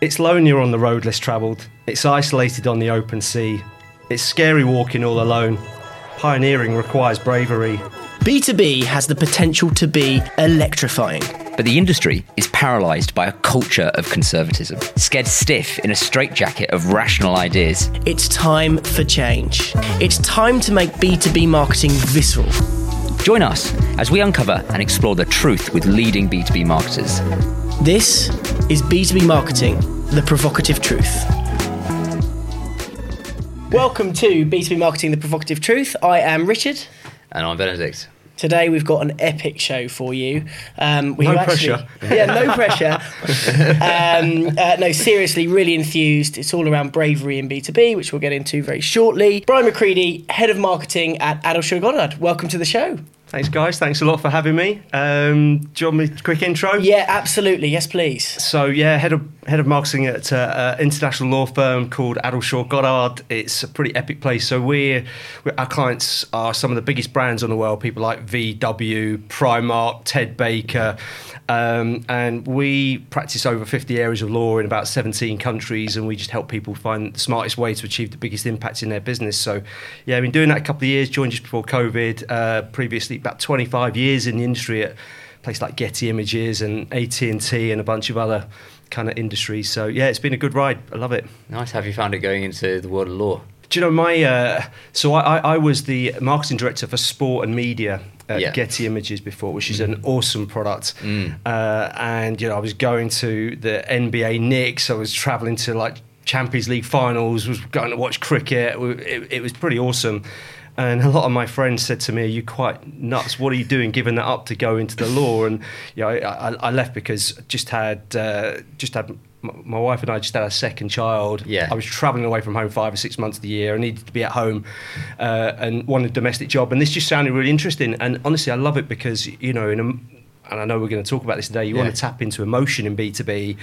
It's lonelier on the road less travelled. It's isolated on the open sea. It's scary walking all alone. Pioneering requires bravery. B2B has the potential to be electrifying. But the industry is paralysed by a culture of conservatism, scared stiff in a straitjacket of rational ideas. It's time for change. It's time to make B2B marketing visceral. Join us as we uncover and explore the truth with leading B2B marketers. This is B2B Marketing, the provocative truth. Welcome to B2B Marketing, the provocative truth. I am Richard. And I'm Benedict. Today we've got an epic show for you. Um, we No have pressure. yeah, no pressure. um, uh, no, seriously, really enthused. It's all around bravery in B2B, which we'll get into very shortly. Brian Macreadie, Head of Marketing at Addleshaw Goddard. Welcome to the show. Thanks, guys. Thanks a lot for having me. Um, do you want me a quick intro? Yeah, absolutely. Yes, please. So yeah, head of head of marketing at uh, an international law firm called Addleshaw Goddard. It's a pretty epic place. So we're, we're our clients are some of the biggest brands on the world. People like VW, Primark, Ted Baker. Um, and we practice over 50 areas of law in about 17 countries, and we just help people find the smartest way to achieve the biggest impact in their business. So, yeah, I've been doing that a couple of years, joined just before COVID. Uh, previously, about 25 years in the industry at places like Getty Images and AT&T and a bunch of other kind of industries. So, yeah, it's been a good ride. I love it. Nice. Have you found it going into the world of law? Do you know my? Uh, so I, I, I was the marketing director for sport and media at Yeah. Getty Images before, which is an awesome product. Uh, and you know, I was going to the NBA Knicks. I was traveling to like Champions League finals. Was going to watch cricket. It, it was pretty awesome. And a lot of my friends said to me, "Are you quite nuts? What are you doing, giving that up to go into the law?" And you know, I, I, left because I just had uh, just had my my wife and I just had our second child. Yeah. I was traveling away from home five or six months of the year. I needed to be at home uh, and wanted a domestic job. And this just sounded really interesting. And honestly, I love it because, you know, in a, and I know we're going to talk about this today, you Yeah. want to tap into emotion in B2B.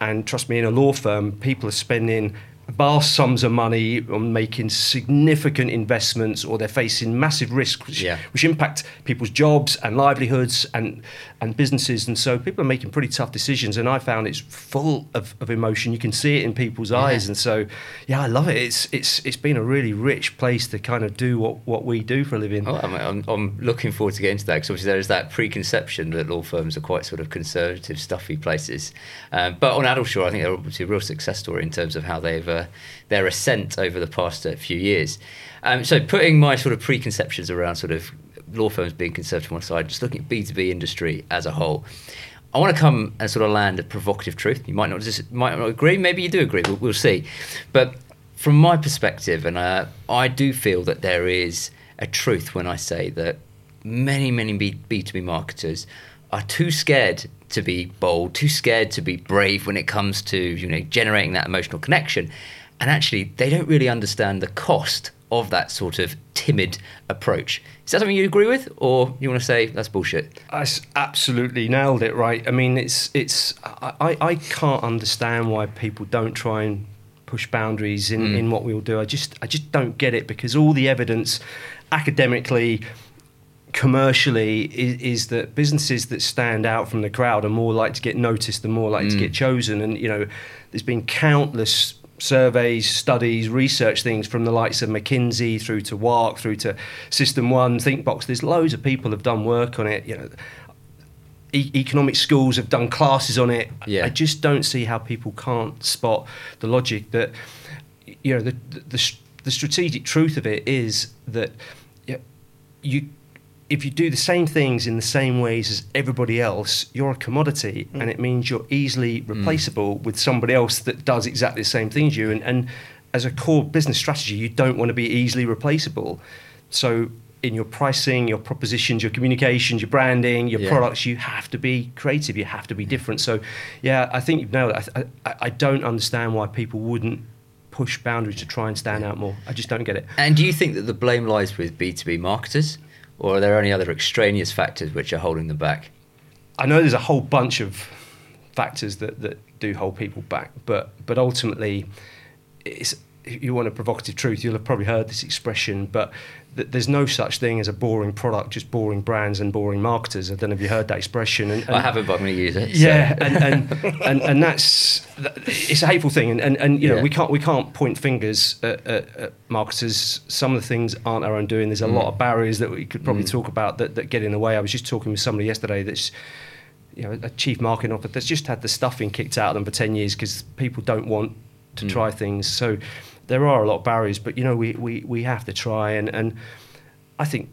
And trust me, in a law firm, people are spending vast sums of money on making significant investments or they're facing massive risks which, Yeah. which impact people's jobs and livelihoods and, and businesses. And so people are making pretty tough decisions. And I found it's full of, of emotion. You can see it in people's eyes. And so, yeah, I love it. It's, it's, it's been a really rich place to kind of do what, what we do for a living. Oh, I'm, I'm, I'm looking forward to getting into that because obviously there is that preconception that law firms are quite sort of conservative, stuffy places. Um, but on Addleshaw, I think they're obviously a real success story in terms of how they've uh, their ascent over the past uh, few years. Um, so putting my sort of preconceptions around sort of law firms being conservative on one side, just looking at B2B industry as a whole. I want to come and sort of land a provocative truth. You might not just might not agree, maybe you do agree. We'll, we'll see. But from my perspective, and uh, I do feel that there is a truth when I say that many, many B2B marketers are too scared to be bold, too scared to be brave when it comes to you know generating that emotional connection, and actually they don't really understand the cost of that sort of timid approach. Is that something you agree with, or you want to say that's bullshit? I absolutely nailed it right. I mean, it's it's I, I can't understand why people don't try and push boundaries in, mm. in what we all do. I just I just don't get it because all the evidence, academically, commercially, is, is that businesses that stand out from the crowd are more likely to get noticed and more likely to get mm. chosen. And you know, there's been countless surveys, studies, research things from the likes of McKinsey through to WARC, through to System One, ThinkBox. There's loads of people have done work on it. You know, e- economic schools have done classes on it. Yeah. I just don't see how people can't spot the logic that you know the the, the, the strategic truth of it is that yeah, you if you do the same things in the same ways as everybody else, you're a commodity, and it means you're easily mm. replaceable with somebody else that does exactly the same thing as you. And, and as a core business strategy, you don't want to be easily replaceable. So in your pricing, your propositions, your communications, your branding, your Yeah. products, you have to be creative. You have to be mm. different. So, yeah, I think you've nailed it. I, I, I don't understand why people wouldn't push boundaries to try and stand out more. I just don't get it. And do you think that the blame lies with B2B marketers, or are there any other extraneous factors which are holding them back? I know there's a whole bunch of factors that, that do hold people back, but but ultimately, it's if you want a provocative truth, you'll have probably heard this expression, but there's no such thing as a boring product, just boring brands and boring marketers. I don't know if you heard that expression. And, and I haven't, but I'm going to use it. yeah, and, and, and and that's it's a hateful thing, and and, and you know Yeah. we can't we can't point fingers at, at, at marketers. Some of the things aren't our own doing. There's a mm. lot of barriers that we could probably mm. talk about that, that get in the way. I was just talking with somebody yesterday that's you know a chief marketing officer that's just had the stuffing kicked out of them for ten years because people don't want to mm. try things. So there are a lot of barriers, but you know we we, we have to try, and and I think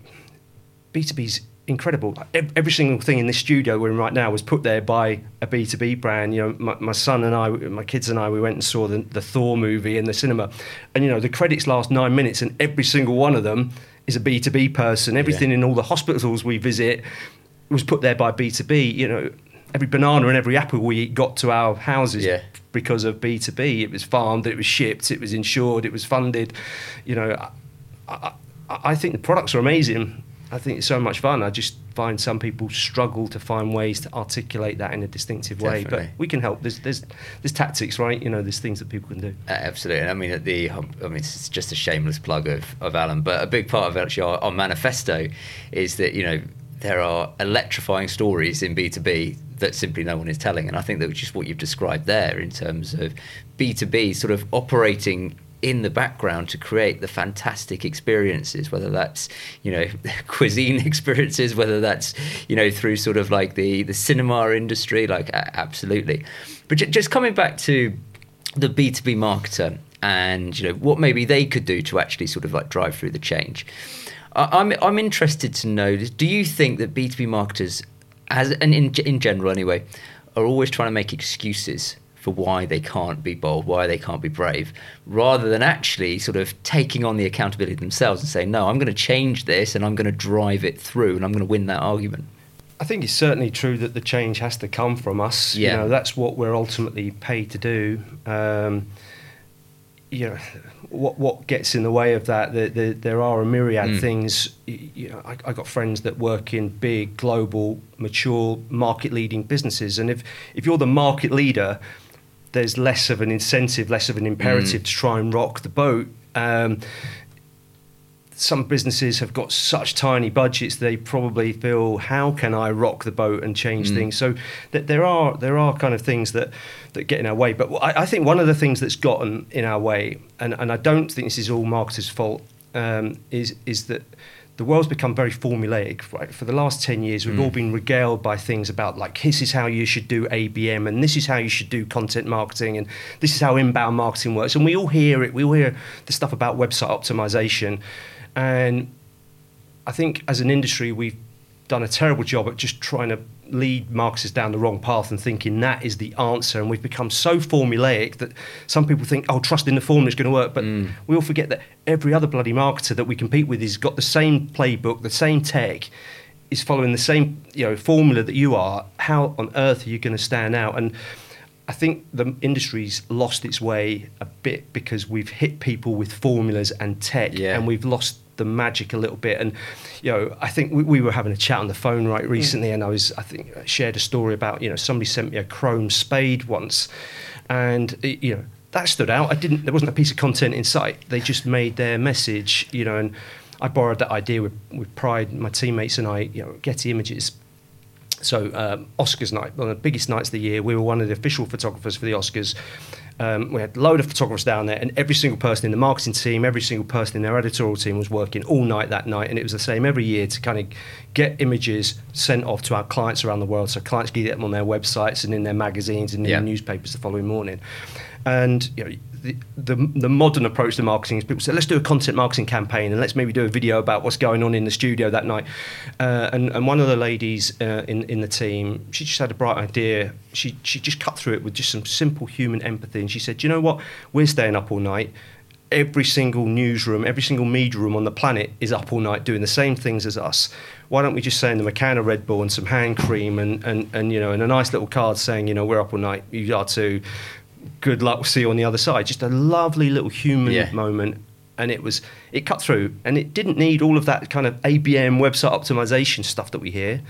B2B's incredible. Every single thing in this studio we're in right now was put there by a B2B brand. You know, my, my son and I, my kids and I, we went and saw the, the Thor movie in the cinema. And, you know, the credits last nine minutes and every single one of them is a B2B person. Everything in all the hospitals we visit was put there by B2B. You know, every banana and every apple we eat got to our houses Yeah. Because of B2B. It was farmed, it was shipped, it was insured, it was funded. You know, I, I, I think the products are amazing. I think it's so much fun. I just find some people struggle to find ways to articulate that in a distinctive way. But we can help. There's, there's, there's tactics, right? You know, there's things that people can do. Uh, Absolutely. And I mean, at the I mean, it's just a shameless plug of, of Alan, but a big part of actually our, our manifesto is that you know there are electrifying stories in B two B that simply no one is telling, and I think that just what you've described there in terms of B two B sort of operating in the background to create the fantastic experiences whether that's you know cuisine experiences whether that's you know through sort of like the the cinema industry like absolutely but ju- just coming back to the B2B marketer and you know what maybe they could do to actually sort of like drive through the change. I- I'm I'm interested to know do you think that B2B marketers as and in in general anyway are always trying to make excuses for why they can't be bold, why they can't be brave, rather than actually sort of taking on the accountability themselves and saying, no, I'm going to change this and I'm going to drive it through and I'm going to win that argument. I think it's certainly true that the change has to come from us. Yeah. You know, that's what we're ultimately paid to do. Um, you know, what what gets in the way of that? The, the, there are a myriad Mm. things. You know, I, I got friends that work in big, global, mature, market-leading businesses, and if if you're the market leader, there's less of an incentive, less of an imperative to try and rock the boat. Um, some businesses have got such tiny budgets they probably feel how can I rock the boat and change Mm. things so th- there are there are kind of things that that get in our way but I, I think one of the things that's gotten in our way and, and I don't think this is all marketers fault um, is is that the world's become very formulaic right for the last 10 years we've Mm. all been regaled by things about like this is how you should do ABM and this is how you should do content marketing and this is how inbound marketing works and we all hear it we all hear the stuff about website optimization and I think as an industry, we've done a terrible job at just trying to lead marketers down the wrong path and thinking that is the answer. And we've become so formulaic that some people think, oh, trust in the formula is going to work. But mm. we all forget that every other bloody marketer that we compete with has got the same playbook, the same tech, is following the same you know formula that you are. How on earth are you going to stand out? And I think the industry's lost its way a bit because we've hit people with formulas and tech, Yeah. and we've lost the magic a little bit. And you know, I think we, we were having a chat on the phone right mm. recently, and I was I think I shared a story about you know somebody sent me a chrome spade once, and it, you know that stood out. I didn't. There wasn't a piece of content in sight. They just made their message, you know, and I borrowed that idea with, with pride. My teammates and I, you know, Getty Images so um, Oscars night, one of the biggest nights of the year. We were one of the official photographers for the Oscars. Um, we had a load of photographers down there, and every single person in the marketing team, every single person in their editorial team was working all night that night. And it was the same every year to kind of get images sent off to our clients around the world, so clients could get them on their websites and in their magazines and in Yeah. the newspapers the following morning. And you know, the, the modern approach to marketing is people say, let's do a content marketing campaign and let's maybe do a video about what's going on in the studio that night. Uh, and, and one of the ladies uh, in in the team, she just had a bright idea. She she just cut through it with just some simple human empathy, and she said, you know what? We're staying up all night." Every single newsroom, every single media room on the planet is up all night doing the same things as us. Why don't we just send them a can of Red Bull and some hand cream and, and, and you know and a nice little card saying, you know, we're up all night, you are too. Good luck, we'll see you on the other side. Just a lovely little human Yeah. moment and it was it cut through and it didn't need all of that kind of ABM website optimization stuff that we hear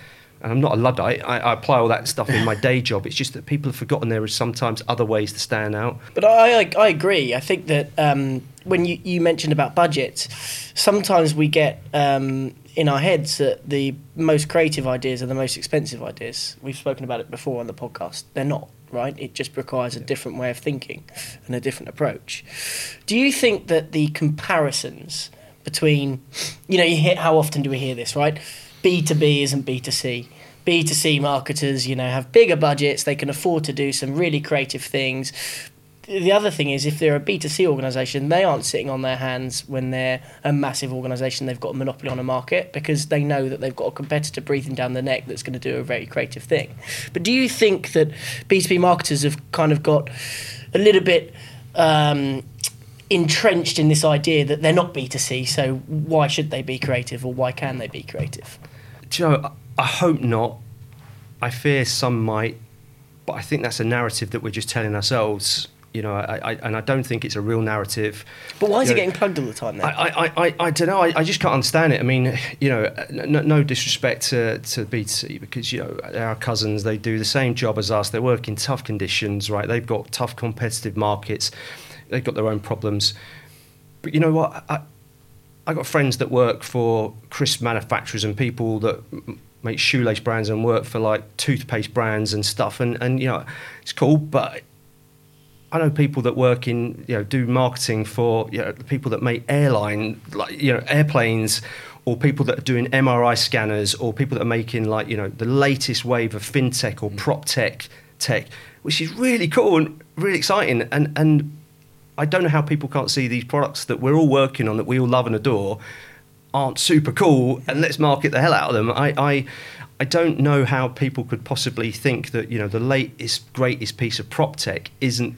and I'm not a luddite. I, I apply all that stuff in my day job. It's just that people have forgotten there is sometimes other ways to stand out. But I, I, I agree. I think that um, when you, you mentioned about budgets, sometimes we get um, in our heads that the most creative ideas are the most expensive ideas. We've spoken about it before on the podcast. They're not, right? It just requires a different way of thinking and a different approach. Do you think that the comparisons between, you know, you hear, how often do we hear this, right? B2B isn't B2C. B2C marketers, you know, have bigger budgets, they can afford to do some really creative things. The other thing is, if they're a B2C organisation, they aren't sitting on their hands when they're a massive organisation, they've got a monopoly on a market because they know that they've got a competitor breathing down the neck that's going to do a very creative thing. But do you think that B2B marketers have kind of got a little bit um, entrenched in this idea that they're not B2C, so why should they be creative or why can they be creative? Joe, I hope not. I fear some might, but I think that's a narrative that we're just telling ourselves. You know, I, I, and I don't think it's a real narrative. But why is You it know, getting plugged all the time then? I, I, I, I don't know. I, I just can't understand it. I mean, you know, no, no disrespect to, to B2C because, you know, our cousins. They do the same job as us. They work in tough conditions, right? They've got tough competitive markets. They've got their own problems. But you know what? I, I got friends that work for crisp manufacturers and people that make shoelace brands and work for like toothpaste brands and stuff. And, and you know, it's cool, but I know people that work in, you know, do marketing for, you know, the people that make airline, like, you know, airplanes, or people that are doing MRI scanners, or people that are making, like, you know, the latest wave of fintech or mm. prop tech tech, which is really cool and really exciting. And, and I don't know how people can't see these products that we're all working on, that we all love and adore, aren't super cool, and let's market the hell out of them. I, I, I don't know how people could possibly think that you know the latest, greatest piece of prop tech isn't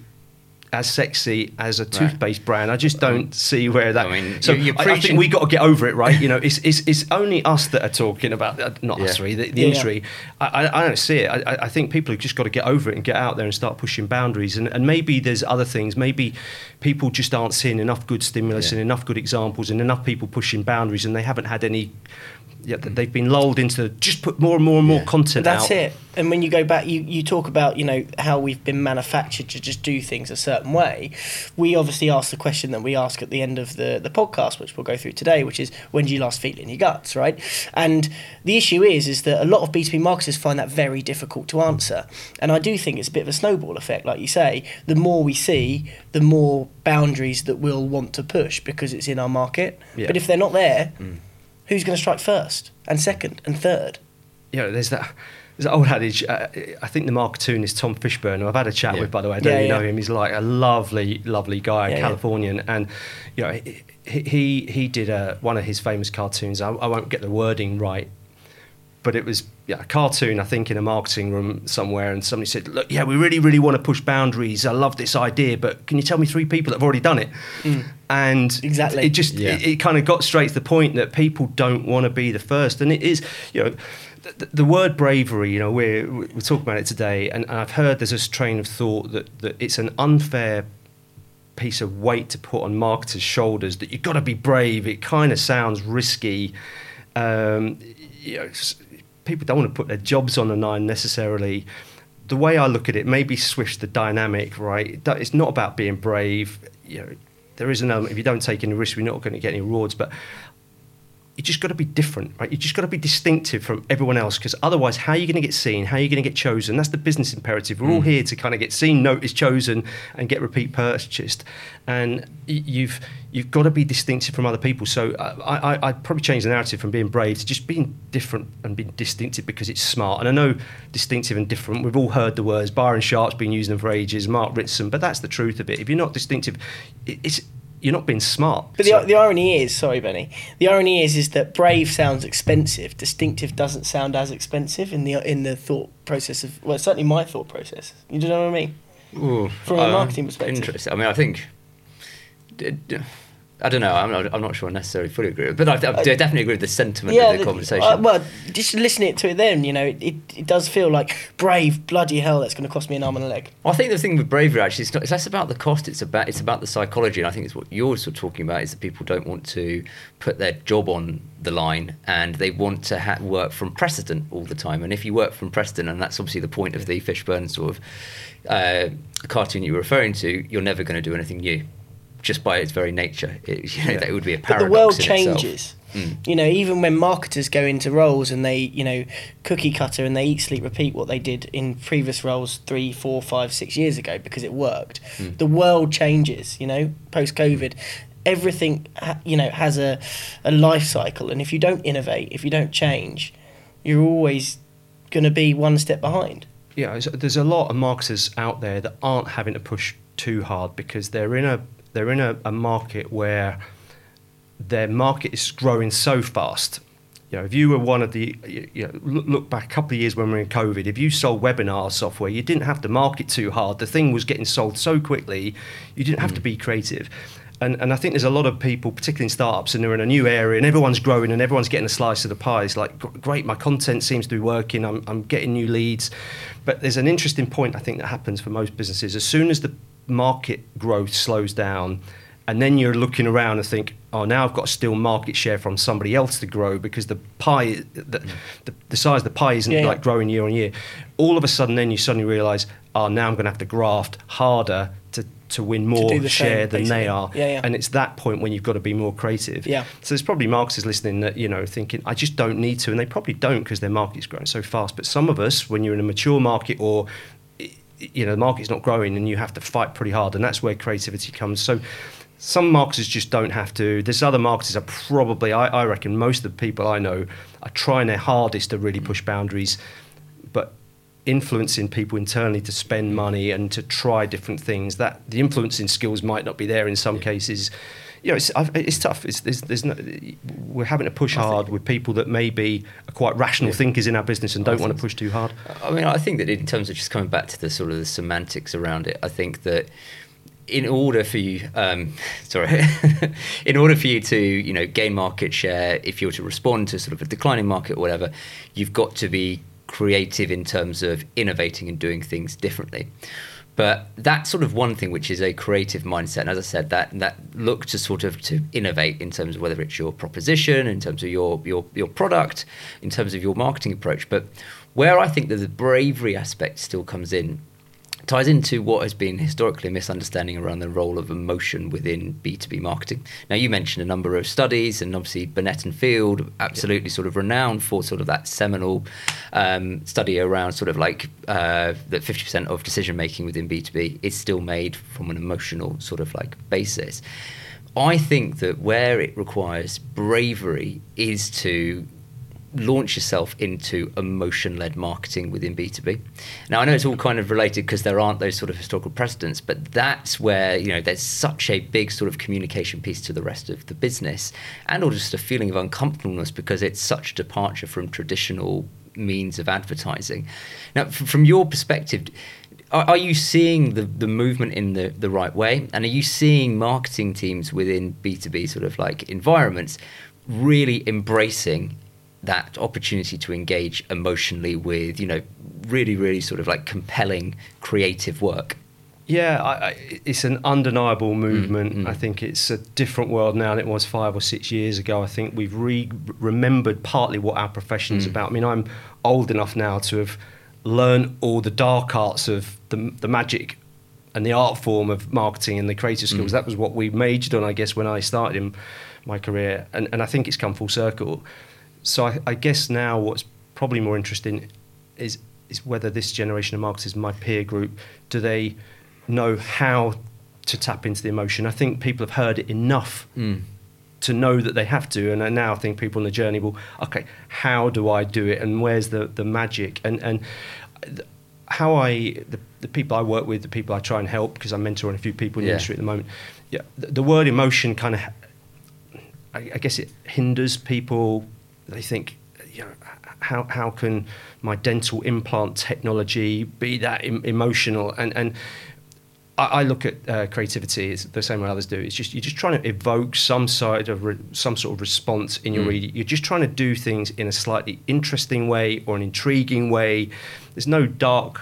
as sexy as a toothpaste brand. I just don't see where that. I mean, so you- you're I, I think preaching- we got to get over it, right? You know, it's it's, it's only us that are talking about uh, not us Yeah. three, the, the Yeah. industry. I, I, I don't see it. I, I- I think people have just got to get over it and get out there and start pushing boundaries. And, and maybe there's other things. Maybe people just aren't seeing enough good stimulus Yeah. and enough good examples and enough people pushing boundaries, and they haven't had any. Yeah, they've been lulled into just put more and more and more Yeah. content That's out. it. And when you go back, you, you talk about you know how we've been manufactured to just do things a certain way. We obviously ask the question that we ask at the end of the the podcast, which we'll go through today, which is when do you last feel it in your guts, right? And the issue is is that a lot of B two B marketers find that very difficult to answer. And I do think it's a bit of a snowball effect, like you say. The more we see, the more boundaries that we'll want to push because it's in our market. Yeah. But if they're not there, mm. Who's going to strike first and second and third? you know, there's that. There's that old adage. Uh, I think the marketeer is Tom Fishburne, who I've had a chat Yeah. with, by the way. I don't Yeah, really yeah. know him. He's like a lovely, lovely guy, yeah. Californian, and you know, he he, he did a, one of his famous cartoons. I, I won't get the wording right, but it was yeah, a cartoon, I think, in a marketing room somewhere, and somebody said, "Look, yeah, we really, really want to push boundaries. I love this idea, but can you tell me three people that have already done it?" And Mm. Exactly. it just Yeah. it, it kind of got straight to the point that people don't want to be the first, and it is, you know. The, the word bravery, you know, we're we're talking about it today, and, and I've heard there's this train of thought that, that it's an unfair piece of weight to put on marketers' shoulders that you've got to be brave. It kind of sounds risky. Um, you know, s- people don't want to put their jobs on the line necessarily. The way I look at it, maybe switch the dynamic, right? It's not about being brave. You know, there is an element. If you don't take any risks, we're not going to get any rewards. But you just got to be different, right? You just got to be distinctive from everyone else because otherwise, how are you going to get seen? How are you going to get chosen? That's the business imperative. We're all here to kind of get seen, noticed, chosen, and get repeat purchased. And you've you've got to be distinctive from other people. So uh, I, I, I'd probably change the narrative from being brave to just being different and being distinctive because it's smart. And I know distinctive and different. We've all heard the words. Byron Sharp's been using them for ages. Mark Ritson, but that's the truth of it. If you're not distinctive, it, it's you're not being smart. But the, So- the irony is, sorry, Benny. The irony is, is that brave sounds expensive. Distinctive doesn't sound as expensive in the in the thought process of. Well, certainly my thought process. You know what I mean? Ooh, From a uh, marketing perspective. Interesting. I mean, I think. I don't know. I'm not, I'm not sure I necessarily fully agree, with it, but I, I definitely agree with the sentiment yeah, of the conversation. uh, well, just listening to it then, you know, it, it, it does feel like brave, bloody hell, that's going to cost me an arm and a leg. I think the thing with bravery actually is not, it's less about the cost. It's about it's about the psychology, and I think it's what you're sort of talking about is that people don't want to put their job on the line, and they want to ha- work from precedent all the time. And if you work from precedent, and that's obviously the point of the Fishburne sort of uh, cartoon you were referring to, you're never going to do anything new, just by its very nature. It, you know, that would be a paradox. But the world in changes. Mm. You know, even when marketers go into roles and they, you know, cookie cutter and they eat, sleep, repeat what they did in previous roles three, four, five, six years ago because it worked. Mm. The world changes. You know, post COVID, everything you know has a a life cycle, and if you don't innovate, if you don't change, you're always going to be one step behind. yeah, there's- there's a lot of marketers out there that aren't having to push too hard because they're in a they're in a, a market where their market is growing so fast. You know, if you were one of the, you know, look, look back a couple of years when we were in COVID, if you sold webinar software, you didn't have to market too hard. The thing was getting sold so quickly, you didn't have to mm. be creative. And, and I think there's a lot of people, particularly in startups, and they're in a new area, and everyone's growing, and everyone's getting a slice of the pie. It's like, great, my content seems to be working. I'm, I'm getting new leads. But there's an interesting point I think that happens for most businesses. As soon as the market growth slows down, and then you're looking around and think, oh, now I've got to steal market share from somebody else to grow because the pie, the, the, the size of the pie isn't Yeah, yeah. like growing year on year. All of a sudden, then you suddenly realise, oh, now I'm going to have to graft harder to, to win more the share same, than basically. they are. Yeah, yeah. And it's that point when you've got to be more creative. Yeah. So there's probably marketers listening that, you know, thinking, I just don't need to. And they probably don't because their market's growing so fast. But some of us, when you're in a mature market or you know the market's not growing and you have to fight pretty hard and that's where creativity comes. So some marketers just don't have to. There's other marketers are probably I, I reckon most of the people i know are trying their hardest to really push boundaries but influencing people internally to spend money and to try different things that the influencing skills might not be there in some cases you know, it's, it's tough. It's, there's, there's no, we're having to push hard with people that maybe are quite rational thinkers in our business and don't want to push too hard. I mean, I think that in terms of just coming back to the sort of the semantics around it, I think that in order for you, um, sorry, in order for you to you know gain market share, if you were to respond to sort of a declining market or whatever, you've got to be creative in terms of innovating and doing things differently. But that's sort of one thing, which is a creative mindset. And as I said, that that look to sort of to innovate in terms of whether it's your proposition, in terms of your your your product, in terms of your marketing approach. But where I think that the bravery aspect still comes in ties into what has been historically a misunderstanding around the role of emotion within B2B marketing. Now, you mentioned a number of studies, and obviously Binet and Field, absolutely sort of renowned for sort of that seminal um, study around sort of like uh, that 50% of decision making within B2B is still made from an emotional sort of like basis. I think that where it requires bravery is to launch yourself into emotion led marketing within B2B. Now, I know it's all kind of related because there aren't those sort of historical precedents, but that's where, you know, there's such a big sort of communication piece to the rest of the business and or just a feeling of uncomfortableness because it's such a departure from traditional means of advertising. Now, f- from your perspective, are, are you seeing the, the movement in the, the right way? And are you seeing marketing teams within B2B sort of like environments really embracing that opportunity to engage emotionally with, you know, really, really sort of like compelling creative work? Yeah, I, I, it's an undeniable movement. mm. I think it's a different world now than it was five or six years ago. I think we've re- remembered partly what our profession's Mm. about. I mean, I'm old enough now to have learned all the dark arts of the, the magic and the art form of marketing and the creative skills. Mm. That was what we majored on, I guess, when I started in my career. And, and I think it's come full circle. So I, I guess now what's probably more interesting is is whether this generation of marketers, my peer group, do they know how to tap into the emotion? I think people have heard it enough Mm. to know that they have to, and I now I think people on the journey will, okay, how do I do it, and where's the the magic, and and how I the, the people I work with, the people I try and help, because I'm mentoring a few people in the industry at the moment. Yeah, the, the word emotion kind of, I, I guess it hinders people. They think, you know, how how can my dental implant technology be that em- emotional? And and I, I look at uh, creativity the same way others do. It's just you're just trying to evoke some side of re- some sort of response in your Mm. reader. You're just trying to do things in a slightly interesting way or an intriguing way. There's no dark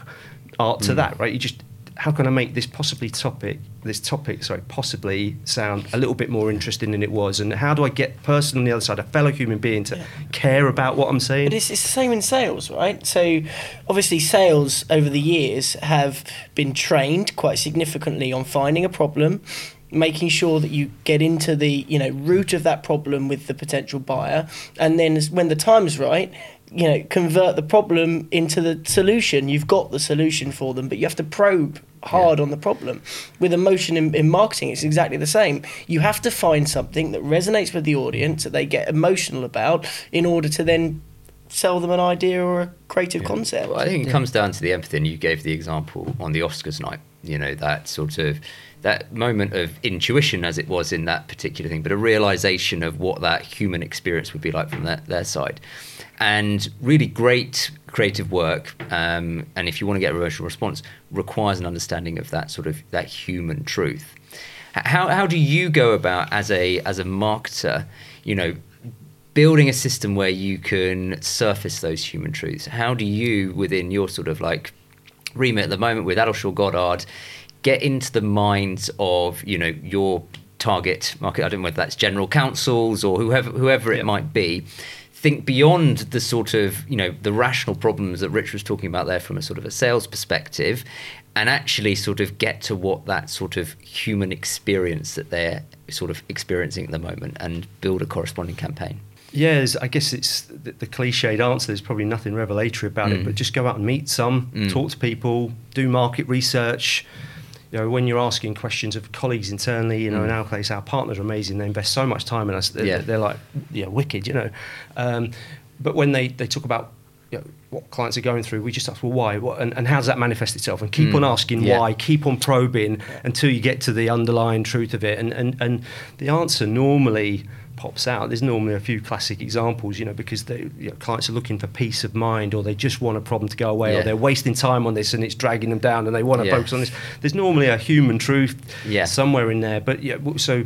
art Mm. to that, right? You just how can I make this possibly topic, this topic, sorry, possibly sound a little bit more interesting than it was, and how do I get person on the other side, a fellow human being, to care about what I'm saying? But it's, it's the same in sales, right? So, obviously, sales over the years have been trained quite significantly on finding a problem, making sure that you get into the you know root of that problem with the potential buyer, and then when the time's right, you know convert the problem into the solution. You've got the solution for them, but you have to probe hard on the problem. With emotion in, in marketing, it's exactly the same. You have to find something that resonates with the audience that they get emotional about in order to then sell them an idea or a creative concept. Well, I think it comes down to the empathy, and you gave the example on the Oscars night. You know that sort of that moment of intuition, as it was in that particular thing, but a realization of what that human experience would be like from their, their side, and really great creative work. Um, and if you want to get a emotional response, requires an understanding of that sort of that human truth. How how do you go about as a as a marketer? You know, building a system where you can surface those human truths. How do you, within your sort of like remit at the moment with Addleshaw Goddard, get into the minds of you know your target market? I don't know whether that's general councils or whoever whoever it might be. Think beyond the sort of you know the rational problems that Rich was talking about there from a sort of a sales perspective, and actually sort of get to what that sort of human experience that they're sort of experiencing at the moment, and build a corresponding campaign. Yes, I guess it's the, the cliched answer. There's probably nothing revelatory about it, Mm. but just go out and meet some, Mm. talk to people, do market research. You know, when you're asking questions of colleagues internally, you know, in Mm. our case, our partners are amazing. They invest so much time in us. They're, Yeah. they're like, yeah, wicked, you know. Um, but when they, they talk about you know, what clients are going through, we just ask, well, why? What, and, and how does that manifest itself? And keep Mm. on asking Yeah. why, keep on probing until you get to the underlying truth of it. And, and, and the answer normally pops out. There's normally a few classic examples, you know, because they, you know, clients are looking for peace of mind or they just want a problem to go away Yeah. or they're wasting time on this and it's dragging them down and they want to Yeah. focus on this. There's normally a human truth Yeah. somewhere in there. But yeah, so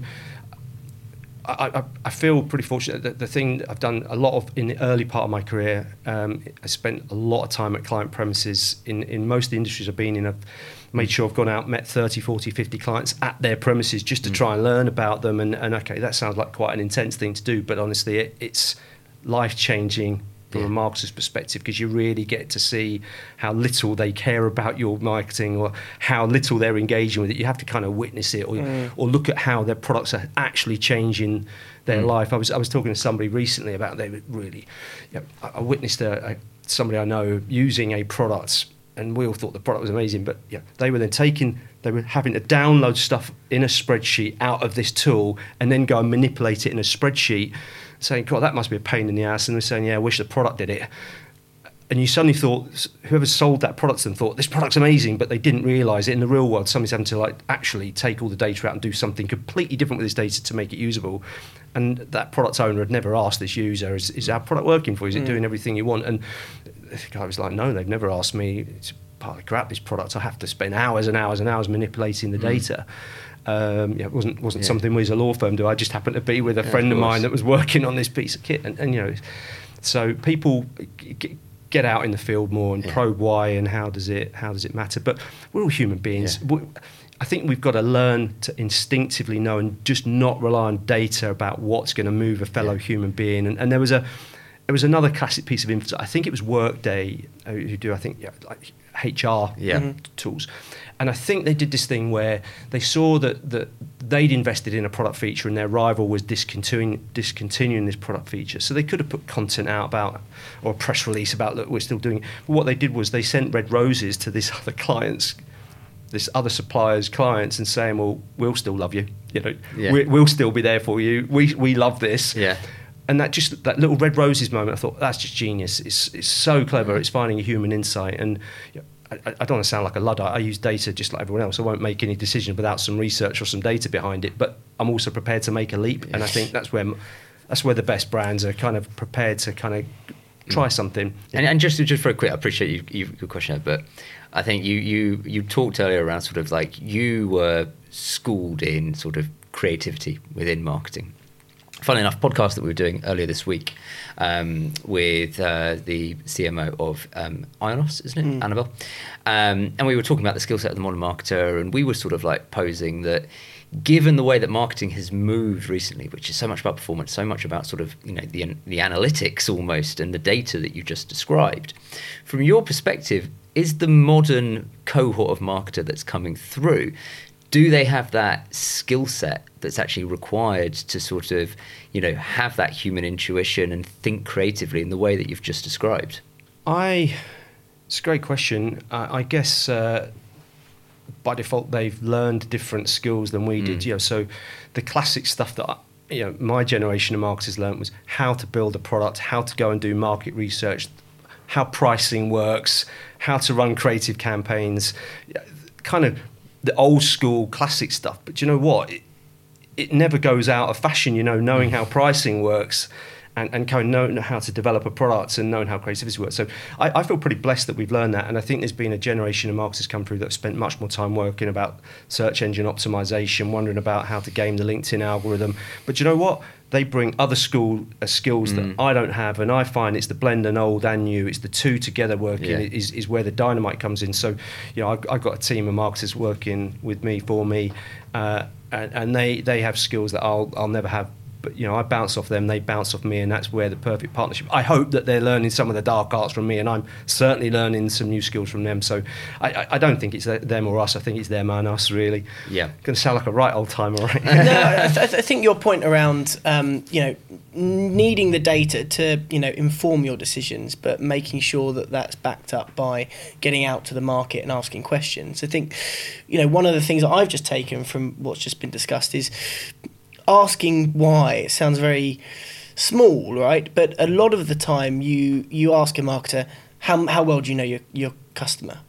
I, I, I feel pretty fortunate that the thing I've done a lot of in the early part of my career, um, I spent a lot of time at client premises in, in most of the industries I've been in. I've made sure I've gone out, met 30, 40, 50 clients at their premises just to Mm. try and learn about them. And, and okay, that sounds like quite an intense thing to do, but honestly, it, it's life changing from Yeah. a marketer's perspective because you really get to see how little they care about your marketing or how little they're engaging with it. You have to kind of witness it or, or look at how their products are actually changing their Mm. life. I was I was talking to somebody recently about they were really. You know, I, I witnessed a, a, somebody I know using a product, and we all thought the product was amazing, but yeah, they were then taking. They were having to download stuff in a spreadsheet out of this tool and then go and manipulate it in a spreadsheet, saying, God, that must be a pain in the ass. And they're saying, Yeah, I wish the product did it and you suddenly thought whoever sold that product to them thought this product's amazing, but they didn't realise it in the real world. Somebody's having to like actually take all the data out and do something completely different with this data to make it usable. And that product owner had never asked this user, "Is, is our product working for you? Is it doing everything you want?" And the guy was like, "No, they've never asked me. It's part of crap. This product. I have to spend hours and hours and hours manipulating the data." Um, yeah, it wasn't wasn't Yeah. something we as a law firm do. I just happened to be with a Yeah, friend of of, mine that was working on this piece of kit, and, and you know, so people g- get out in the field more and probe why and how does it how does it matter. But we're all human beings. Yeah. We- I think we've got to learn to instinctively know and just not rely on data about what's going to move a fellow Yeah. human being. And, and there was a there was another classic piece of info. I think it was Workday uh, who do I think yeah, like HR Yeah. Mhm. tools. And I think they did this thing where they saw that, that they'd invested in a product feature and their rival was discontinuing, discontinuing this product feature. So they could have put content out about, or a press release about, look, we're still doing it. But what they did was they sent red roses to this other client's, this other supplier's clients and saying, well, we'll still love you. You know, Yeah. we, we'll still be there for you. We, we love this. Yeah. And that just that little red roses moment, I thought that's just genius. It's it's so clever. It's finding a human insight, and you know, I, I don't want to sound like a luddite. I use data just like everyone else. I won't make any decision without some research or some data behind it. But I'm also prepared to make a leap, and I think that's where that's where the best brands are kind of prepared to kind of try something. And, and just just very quick, I appreciate you, you your question, but I think you you you talked earlier around sort of like you were schooled in sort of creativity within marketing. Funnily enough, podcast that we were doing earlier this week um, with uh, the CMO of um, Ionos, isn't it, Annabelle? Um, and we were talking about the skill set of the modern marketer, and we were sort of like posing that given the way that marketing has moved recently, which is so much about performance, so much about sort of you know the the analytics almost and the data that you just described, from your perspective, is the modern cohort of marketer that's coming through? Do they have that skill set that's actually required to sort of, you know, have that human intuition and think creatively in the way that you've just described? I, it's a great question. I, I guess uh, by default they've learned different skills than we did. Mm. You know, so the classic stuff that I, you know my generation of marketers learned was how to build a product, how to go and do market research, how pricing works, how to run creative campaigns, kind of the old school classic stuff. But you know what? It, it never goes out of fashion. You know, knowing how pricing works and, and kind of knowing how to develop a product and knowing how creativity works. So I, I feel pretty blessed that we've learned that. And I think there's been a generation of marketers come through that have spent much more time working about search engine optimization, wondering about how to game the LinkedIn algorithm. But you know what? They bring other school uh, skills that I don't have, and I find it's the blend and old and new. It's the two together working Yeah. is, is where the dynamite comes in. So, you know, I've, I've got a team of marketers working with me for me, uh, and, and they they have skills that I'll I'll never have. But you know, I bounce off them, they bounce off me, and that's where the perfect partnership. I hope that they're learning some of the dark arts from me, and I'm certainly learning some new skills from them. So I, I, I don't think it's them or us. I think it's them and us, really. Yeah. Going to sound like a right old timer, right? no, I, th- I think your point around um, you know needing the data to you know inform your decisions, but making sure that that's backed up by getting out to the market and asking questions. I think you know one of the things that I've just taken from what's just been discussed is asking why. Sounds very small, right? But a lot of the time, you you ask a marketer how how well do you know your your customer,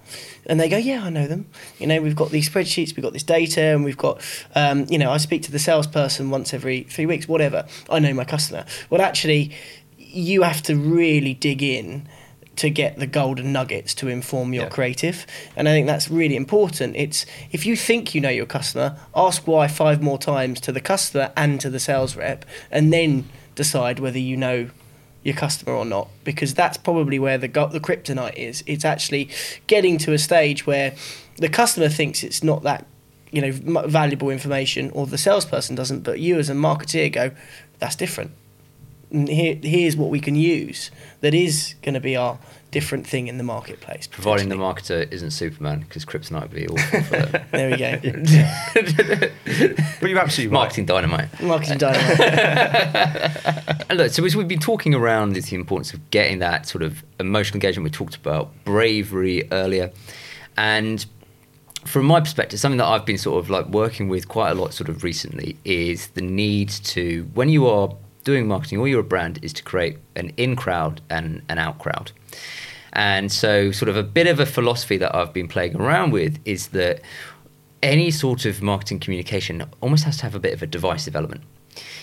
and they go, yeah, I know them. You know, we've got these spreadsheets, we've got this data, and we've got, um, you know, I speak to the salesperson once every three weeks, whatever. I know my customer. Well, actually, you have to really dig in to get the golden nuggets to inform your Yeah. creative. And i think that's really important. It's if you think you know your customer ask why five more times to the customer and to the sales rep and then decide whether you know your customer or not because that's probably where the the kryptonite is. It's actually getting to a stage where the customer thinks it's not that you know valuable information or the salesperson doesn't but you as a marketeer go that's different and here, here's what we can use that is going to be our different thing in the marketplace. Providing the marketer isn't Superman, because Kryptonite would be awful for that. There we go. but you're absolutely right. Marketing dynamite. Marketing dynamite. And look, so as we've been talking around is the importance of getting that sort of emotional engagement, we talked about bravery earlier, and from my perspective, something that I've been sort of like working with quite a lot sort of recently is the need to, when you are doing marketing or you're a brand, is to create an in crowd and an out crowd. And so, sort of a bit of a philosophy that I've been playing around with is that any sort of marketing communication almost has to have a bit of a divisive element.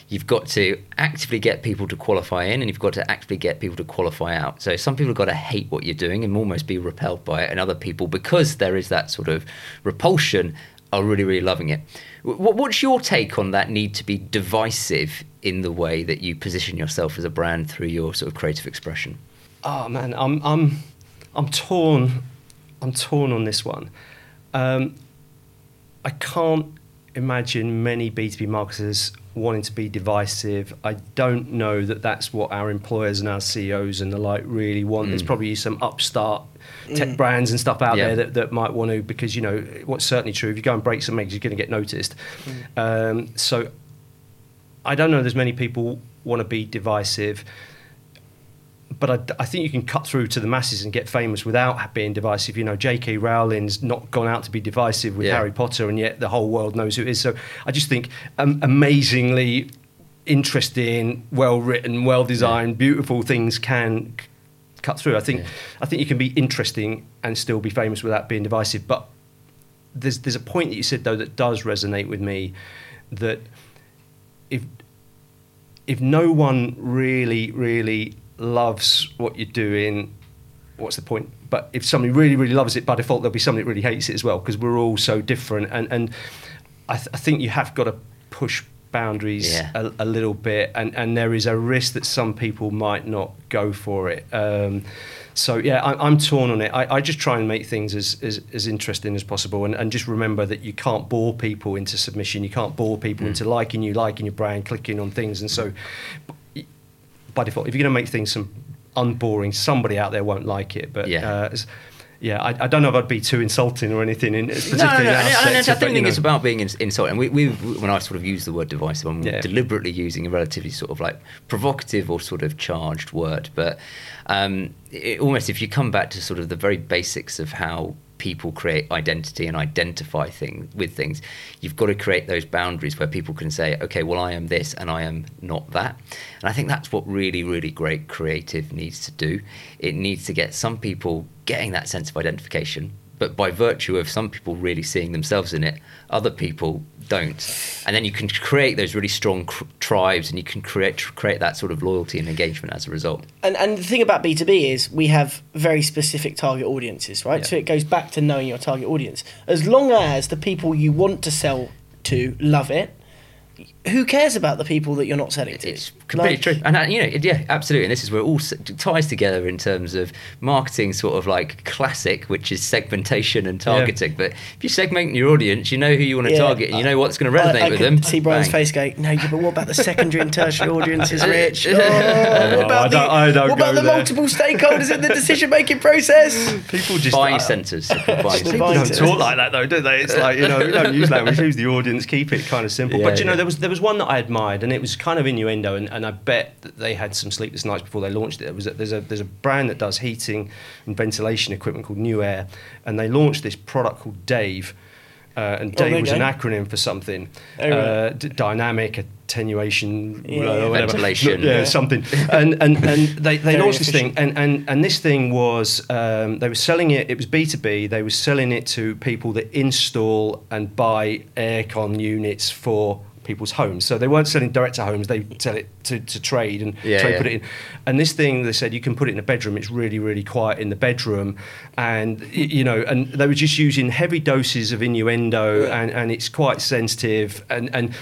You've got to actively get people to qualify in, and you've got to actively get people to qualify out. So some people have got to hate what you're doing and almost be repelled by it, and other people, because there is that sort of repulsion, are really, really loving it. What's your take on that need to be divisive in the way that you position yourself as a brand through your sort of creative expression? Oh man, I'm I'm I'm torn. I'm torn on this one. Um, I can't imagine many B2B marketers wanting to be divisive. I don't know that that's what our employers and our CEOs and the like really want. There's probably some upstart tech brands and stuff out Yeah. there that, that might want to, because, you know, what's certainly true, if you go and break some eggs, you're going to get noticed. Um, so I don't know there's many people want to be divisive but I, I think you can cut through to the masses and get famous without being divisive. You know, J.K. Rowling's not gone out to be divisive with Yeah. Harry Potter, and yet the whole world knows who it is. So I just think um, amazingly interesting, well written, well designed, beautiful things can cut through. I think Yeah. I think you can be interesting and still be famous without being divisive. But there's there's a point that you said though that does resonate with me that if if no one really really loves what you're doing, what's the point? But if somebody really, really loves it, by default, there'll be somebody that really hates it as well because we're all so different. And, and I, th- I think you have got to push boundaries Yeah. a, a little bit, and, and there is a risk that some people might not go for it. Um, so yeah, I, I'm torn on it. I, I just try and make things as, as, as interesting as possible, and, and just remember that you can't bore people into submission. You can't bore people into liking you, liking your brand, clicking on things, and so by default, if you're going to make things some unboring, somebody out there won't like it. But Yeah. uh, yeah, I, I don't know if I'd be too insulting or anything. In, No, no, no. and- and I don't think you know. it's about being ins- insulting. We, we, when I sort of use the word divisive, I'm Yeah. deliberately using a relatively sort of like provocative or sort of charged word. But um, it, almost if you come back to sort of the very basics of how people create identity and identify things with things, you've got to create those boundaries where people can say, okay, well, I am this and I am not that. And I think that's what really, really great creative needs to do. It needs to get some people getting that sense of identification, but by virtue of some people really seeing themselves in it, other people don't. And then you can create those really strong cr- tribes and you can create create that sort of loyalty and engagement as a result. And, and the thing about B2B is we have very specific target audiences, right? Yeah. So it goes back to knowing your target audience. As long as the people you want to sell to love it, who cares about the people that you're not selling to? It's completely Like- true, and uh, you know, yeah, absolutely. And this is where it all s- ties together in terms of marketing, sort of like classic, which is segmentation and targeting. But if you segment your audience, you know who you want to Yeah. target, and you know what's going to resonate I, I with them. see Brian's Bang. face going, no, yeah, but what about the secondary and tertiary audiences, Rich? Oh, what I about the, don't- I don't what about go the there. multiple stakeholders in the decision-making process? people just Buying I- centres. Buying The People don't talk like that though, do they? It's like you know, we don't use language, use the audience, keep it kind of simple. Yeah, but you know, there was there was one that I admired, and it was kind of innuendo, and, and I bet that they had some sleepless nights before they launched it. There was a, there's a there's a brand that does heating and ventilation equipment called Nuaire, and they launched this product called Dave. Uh, and Oh, Dave you was an acronym for something, Oh, right. uh, d- dynamic attenuation, Yeah, uh, whatever. Ventilation. yeah, Yeah. something. And and, and they, they Very launched this thing, and, and, and this thing was um, they were selling it. It was B two B. They were selling it to people that install and buy aircon units for people's homes. So they weren't selling direct to homes. They sell it to, to trade and Yeah, trade yeah. put it in. And this thing, they said you can put it in a bedroom. It's really really quiet in the bedroom, and you know, and they were just using heavy doses of innuendo, Yeah. and, and it's quite sensitive, and and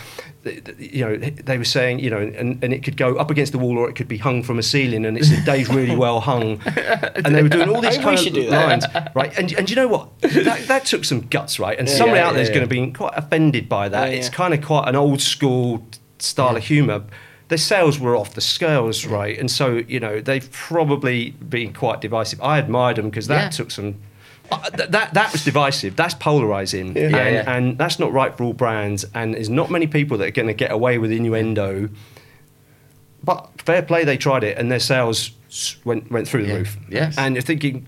you know they were saying you know and, and it could go up against the wall or it could be hung from a ceiling and it's Dave's really well hung. And they were doing all these kind of lines right? And, and you know what? That, that took some guts right? And Yeah, somebody yeah, out there's yeah, going to be quite offended by that. It's kind of quite an old school style of humour. Their sales were off the scales right? And so you know they've probably been quite divisive. I admired them because that took some uh, th- that that was divisive. That's polarizing, Yeah. and, Yeah, yeah. and that's not right for all brands. And there's not many people that are going to get away with innuendo. But fair play, they tried it, and their sales went went through the Yeah. roof. Yes. And you're thinking,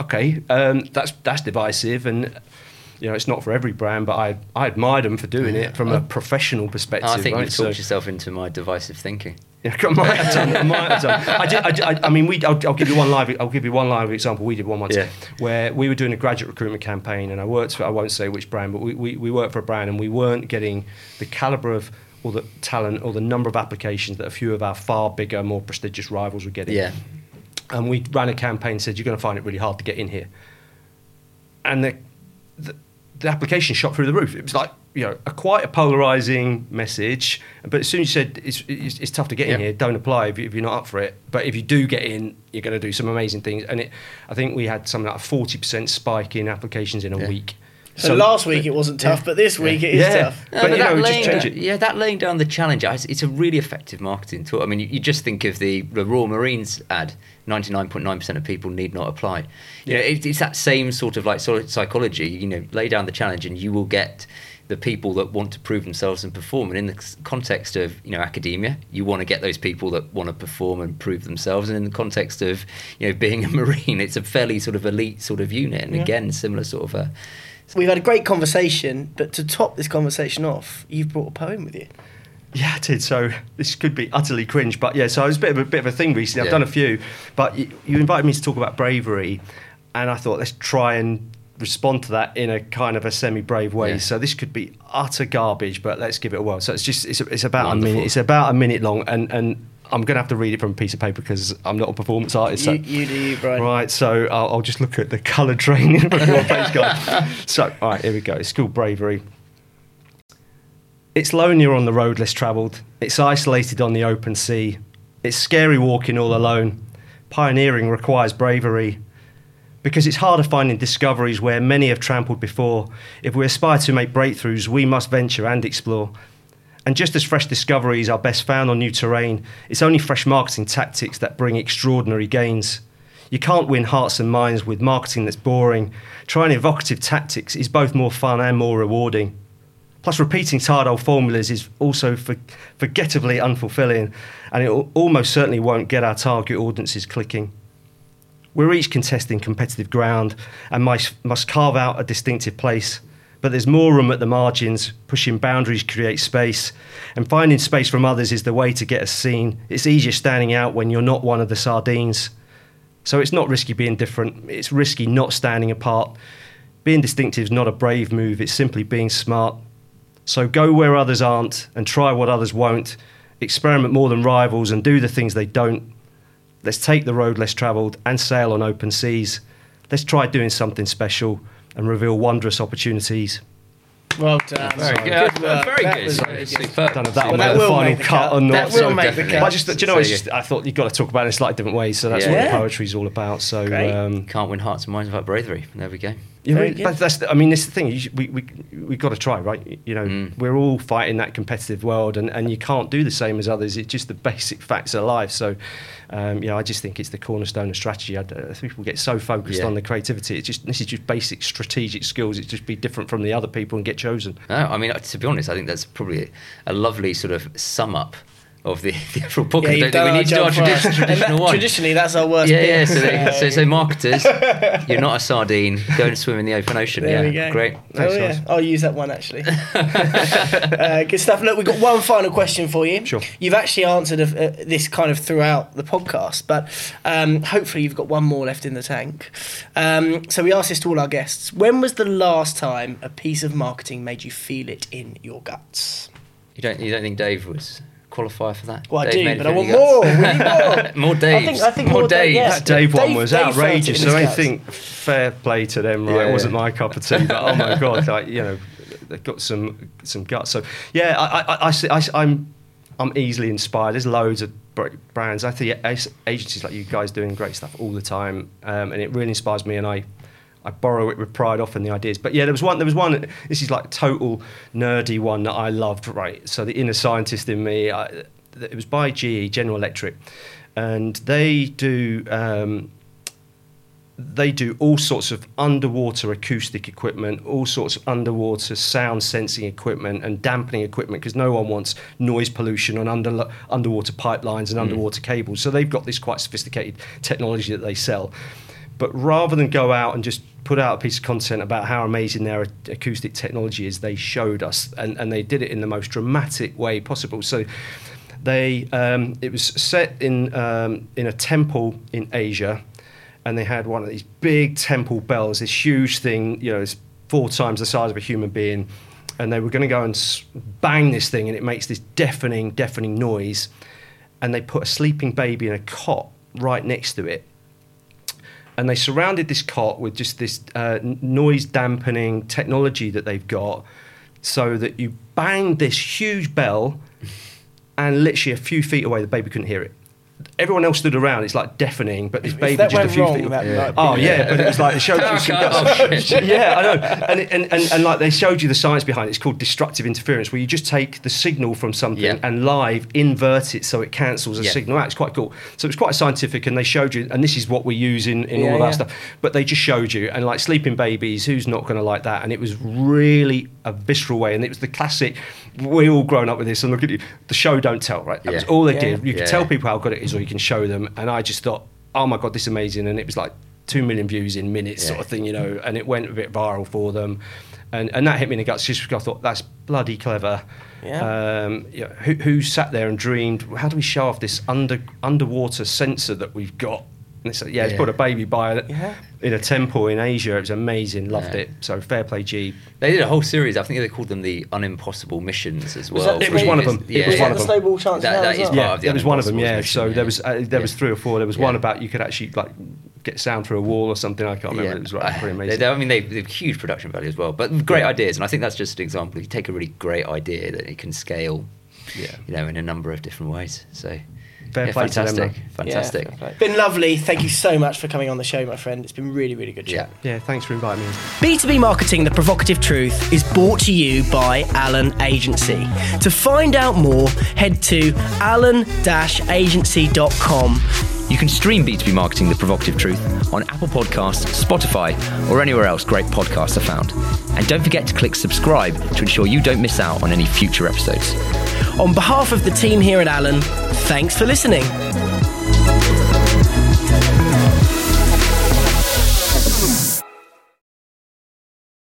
okay, um, that's that's divisive, and you know it's not for every brand. But I I admired them for doing it from a professional perspective. I think right? you've So- talked yourself into my divisive thinking. Yeah, I might have done. I might have done. I, did, I, I, I mean, we. I'll, I'll give you one live. I'll give you one live example. We did one once Yeah. where we were doing a graduate recruitment campaign, and I worked for. I won't say which brand, but we, we, we worked for a brand, and we weren't getting the caliber of or the talent or the number of applications that a few of our far bigger, more prestigious rivals were getting. Yeah. And we ran a campaign said you're going to find it really hard to get in here. And the, the the application shot through the roof. It was like you know a quite a polarizing message. But as soon as you said it's, it's, it's tough to get in here, don't apply if, you, if you're not up for it. But if you do get in, you're going to do some amazing things. And it, I think we had something like a forty percent spike in applications in a Yeah. week. So, last week it wasn't tough, but this week it is Yeah. tough. No, But, you that know, just laying change down- it. Yeah, that laying down the challenge, it's it's a really effective marketing tool. I mean, you, you just think of the, the Royal Marines ad 99.9% of people need not apply. You know, it, it's that same sort of like sort of psychology. You know, lay down the challenge and you will get the people that want to prove themselves and perform. And in the context of you know academia, you want to get those people that want to perform and prove themselves. And in the context of you know being a marine, it's a fairly sort of elite sort of unit. And Yeah. again, similar sort of a We've had a great conversation, but to top this conversation off, you've brought a poem with you. Yeah, I did. So this could be utterly cringe, but yeah. So it was a bit of a bit of a thing recently. I've Yeah. done a few, but you, you invited me to talk about bravery, and I thought let's try and respond to that in a kind of a semi-brave way. Yeah. So this could be utter garbage, but let's give it a whirl. So it's just it's, it's about Wonderful. a minute. It's about a minute long, and and I'm going to have to read it from a piece of paper because I'm not a performance artist. So. You, you do you, Brian. Right, so I'll, I'll just look at the colour training from your page guide. So, all right, here we go. It's called Bravery. It's lonelier on the road less travelled. It's isolated on the open sea. It's scary walking all alone. Pioneering requires bravery. Because it's harder finding discoveries where many have trampled before. If we aspire to make breakthroughs, we must venture and explore. And just as fresh discoveries are best found on new terrain, it's only fresh marketing tactics that bring extraordinary gains. You can't win hearts and minds with marketing that's boring. Trying evocative tactics is both more fun and more rewarding. Plus, repeating tired old formulas is also for, forgettably unfulfilling, and it almost certainly won't get our target audiences clicking. We're each contesting competitive ground and must, carve out a distinctive place. But there's more room at the margins, pushing boundaries creates space, and finding space from others is the way to get us seen. It's easier standing out when you're not one of the sardines. So it's not risky being different, it's risky not standing apart. Being distinctive is not a brave move, it's simply being smart. So go where others aren't and try what others won't. Experiment more than rivals and do the things they don't. Let's take the road less travelled and sail on open seas. Let's try doing something special and reveal wondrous opportunities. Well done. Very Sorry. good. work. Very That good. was Sorry, very it's good. superb. Don't know if that'll that make the final cut cut. or not. That will so make the definitely. cut. I just, do you know, it's just, I thought you've got to talk about it in slightly different ways. So that's Yeah. what Yeah. the poetry's all about. So um, Can't win hearts and minds without bravery. There we go. Yeah, Very we- good. but that's the, I mean, it's the thing. You should, we we we got to try, right? You know, Mm. we're all fighting that competitive world, and, and you can't do the same as others. It's just the basic facts of life. So, um, you know, I just think it's the cornerstone of strategy. I, I think people get so focused Yeah. on the creativity. It's just this is just basic strategic skills. It's just be different from the other people and get chosen. No, I mean, uh, to be honest, I think that's probably a lovely sort of sum up of the, the actual podcast. Yeah, Don't you've think done we need to do our job for us. tradi- traditional that- one. Traditionally, that's our worst yeah, bit. yeah. So, they, so, so marketers, you're not a sardine. Go and swim in the open ocean. There yeah, great. Oh yeah, guys. I'll use that one actually. uh, good stuff. Look, we've got one final question for you. Sure. You've actually answered uh, this kind of throughout the podcast, but um, hopefully you've got one more left in the tank. Um, so we asked this to all our guests. When was the last time a piece of marketing made you feel it in your guts? You don't, you don't think Dave was qualify for that? Well, I do, but I want more. We need more. got- more Daves. I think- I think more, more Dave- Daves. yes. That Dave, one was Dave felt it in outrageous. So I think fair play to them. Right, Yeah, it wasn't yeah. my cup of tea, but oh my god, like you know, they've got some some guts. So yeah, I I, I, see- I I'm I'm easily inspired. There's loads of brands. I think agencies like you guys doing great stuff all the time, um, and it really inspires me. And I. I borrow it with pride often the ideas, but yeah, there was one. There was one. This is like total nerdy one that I loved. Right, so the inner scientist in me. I, it was by GE General Electric, and they do um, they do all sorts of underwater acoustic equipment, all sorts of underwater sound sensing equipment and dampening equipment because no one wants noise pollution on under, underwater pipelines and underwater cables. So they've got this quite sophisticated technology that they sell. But rather than go out and just put out a piece of content about how amazing their acoustic technology is, they showed us, and, and they did it in the most dramatic way possible. So they um, it was set in um, in a temple in Asia, and they had one of these big temple bells, this huge thing, you know, it's four times the size of a human being, and they were going to go and bang this thing, and it makes this deafening, deafening noise, and they put a sleeping baby in a cot right next to it. And they surrounded this cot with just this uh, noise dampening technology that they've got, so that you bang this huge bell, and literally a few feet away, the baby couldn't hear it. Everyone else stood around. It's like deafening, but this If baby that just a went few wrong, feet. that Yeah. might Oh yeah, but it was like it showed you some Oh, yeah, I know, and, and, and and like they showed you the science behind it. It's called destructive interference, where you just take the signal from something Yeah. and live invert it so it cancels a Yeah. signal out. It's quite cool. So it's quite scientific, and they showed you, and this is what we use in, in Yeah, all of yeah. our stuff. But they just showed you, and like sleeping babies, who's not going to like that? And it was really a visceral way, and it was the classic. We all grown up with this, and look at you. The show don't tell, right? That was all they Yeah. did. You could tell people how good it is, or you can show them. And I just thought, oh my god, this is amazing, and it was like two million views in minutes, sort of thing, you know. And it went a bit viral for them, and and that hit me in the guts. Just because I thought that's bloody clever. Yeah. Um, you know, who, who sat there and dreamed? How do we show off this under underwater sensor that we've got? And it's, yeah, it's Yeah. brought a baby by it Yeah. in a temple in Asia. It was amazing. Loved Yeah. it. So fair play, G. They did a whole series. I think they called them the Unimpossible Missions as well. that It was one of them. It was was one of the them. snowball chance That- now that as is well? part Yeah, of the there was one of them. Unimpossible Yeah, mission, so yeah. there was uh, there was three or four. There was Yeah. one about you could actually like get sound through a wall or something. I can't remember. It was right, pretty They- amazing. they- I mean, they, they have huge production value as well, but great Yeah. ideas. And I think that's just an example. You take a really great idea that it can scale, Yeah. you know, in a number of different ways. So, Fair yeah, play to them, fantastic, fantastic. Yeah, been lovely. Thank you so much for coming on the show, my friend. It's been really, really good Yeah. chat. Yeah, thanks for inviting me. B2B Marketing The Provocative Truth is brought to you by Alan Agency. To find out more, head to alan-agency.com. You can stream B2B Marketing The Provocative Truth on Apple Podcasts, Spotify, or anywhere else great podcasts are found. And don't forget to click subscribe to ensure you don't miss out on any future episodes. On behalf of the team here at Alan, thanks for listening.